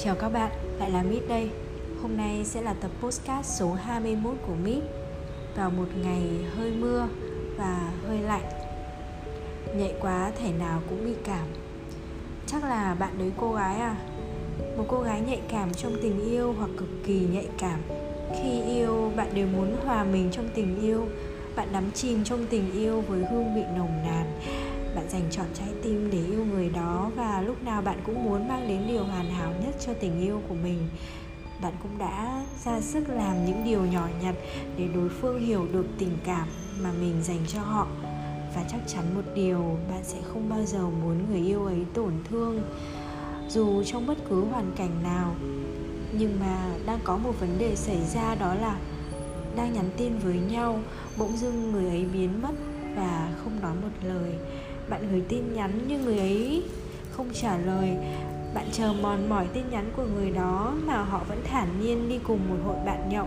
Chào các bạn, lại là Mít đây. Hôm nay sẽ là tập postcard số 21 của Mít Vào một ngày hơi mưa và hơi lạnh. Nhạy quá thể nào cũng bị cảm. Chắc là bạn đấy cô gái à? Một cô gái nhạy cảm trong tình yêu hoặc cực kỳ nhạy cảm. Khi yêu bạn đều muốn hòa mình trong tình yêu. Bạn đắm chìm trong tình yêu với hương vị nồng nàn bạn dành chọn trái tim để yêu người đó và lúc nào bạn cũng muốn mang đến điều hoàn hảo nhất cho tình yêu của mình. Bạn cũng đã ra sức làm những điều nhỏ nhặt để đối phương hiểu được tình cảm mà mình dành cho họ. Và chắc chắn một điều, bạn sẽ không bao giờ muốn người yêu ấy tổn thương dù trong bất cứ hoàn cảnh nào. Nhưng mà đang có một vấn đề xảy ra đó là đang nhắn tin với nhau, bỗng dưng người ấy biến mất và không nói một lời bạn gửi tin nhắn nhưng người ấy không trả lời. Bạn chờ mòn mỏi tin nhắn của người đó mà họ vẫn thản nhiên đi cùng một hội bạn nhậu.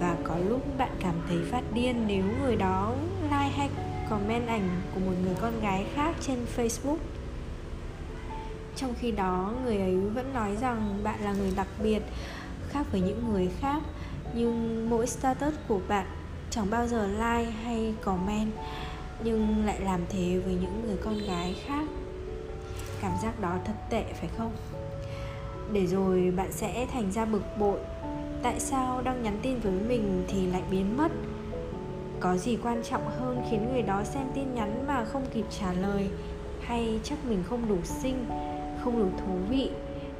Và có lúc bạn cảm thấy phát điên nếu người đó like hay comment ảnh của một người con gái khác trên facebook. Trong khi đó, người ấy vẫn nói rằng bạn là người đặc biệt, khác với những người khác. Nhưng mỗi status của bạn chẳng bao giờ like hay comment nhưng lại làm thế với những người con gái khác. Cảm giác đó thật tệ, phải không? Để rồi bạn sẽ thành ra bực bội. Tại sao đang nhắn tin với mình thì lại biến mất? Có gì quan trọng hơn khiến người đó xem tin nhắn mà không kịp trả lời? Hay chắc mình không đủ xinh, không đủ thú vị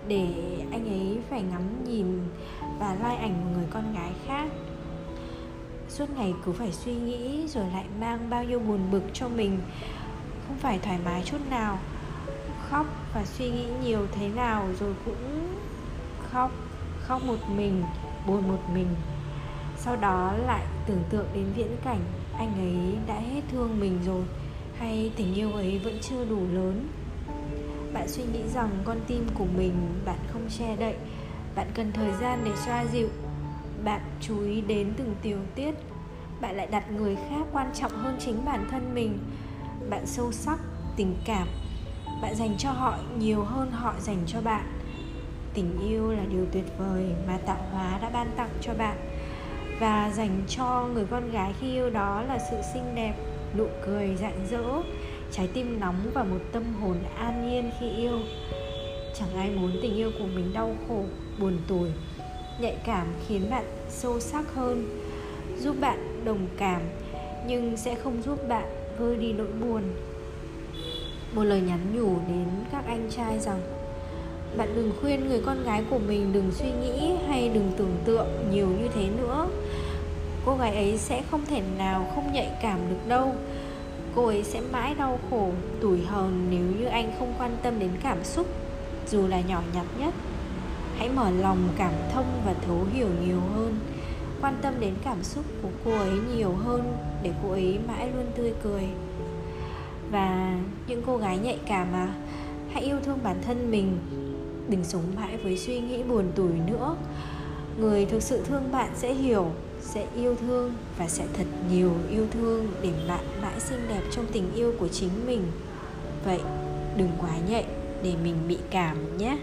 để anh ấy phải ngắm nhìn và like ảnh một người con gái khác? Suốt ngày cứ phải suy nghĩ rồi lại mang bao nhiêu buồn bực cho mình. Không phải thoải mái chút nào. Khóc và suy nghĩ nhiều thế nào rồi cũng khóc khóc một mình, buồn một mình. Sau đó lại tưởng tượng đến viễn cảnh, anh ấy đã hết thương mình rồi, hay tình yêu ấy vẫn chưa đủ lớn. Bạn suy nghĩ rằng con tim của mình, bạn không che đậy. Bạn cần thời gian để xoa dịu bạn chú ý đến từng tiểu tiết. Bạn lại đặt người khác quan trọng hơn chính bản thân mình. Bạn sâu sắc, tình cảm. Bạn dành cho họ nhiều hơn họ dành cho bạn. Tình yêu là điều tuyệt vời mà tạo hóa đã ban tặng cho bạn. Và dành cho người con gái khi yêu đó là sự xinh đẹp, nụ cười rạng rỡ, trái tim nóng và một tâm hồn an nhiên khi yêu. Chẳng ai muốn tình yêu của mình đau khổ, buồn tủi nhạy cảm khiến bạn sâu sắc hơn, giúp bạn đồng cảm, nhưng sẽ không giúp bạn vơi đi nỗi buồn. Một lời nhắn nhủ đến các anh trai rằng, bạn đừng khuyên người con gái của mình đừng suy nghĩ hay đừng tưởng tượng nhiều như thế nữa. Cô gái ấy sẽ không thể nào không nhạy cảm được đâu. Cô ấy sẽ mãi đau khổ, tủi hờn nếu như anh không quan tâm đến cảm xúc, dù là nhỏ nhặt nhất hãy mở lòng cảm thông và thấu hiểu nhiều hơn. Quan tâm đến cảm xúc của cô ấy nhiều hơn để cô ấy mãi luôn tươi cười. Và những cô gái nhạy cảm mà, hãy yêu thương bản thân mình, đừng sống mãi với suy nghĩ buồn tủi nữa. Người thực sự thương bạn sẽ hiểu, sẽ yêu thương và sẽ thật nhiều yêu thương để bạn mãi xinh đẹp trong tình yêu của chính mình. Vậy đừng quá nhạy để mình bị cảm nhé.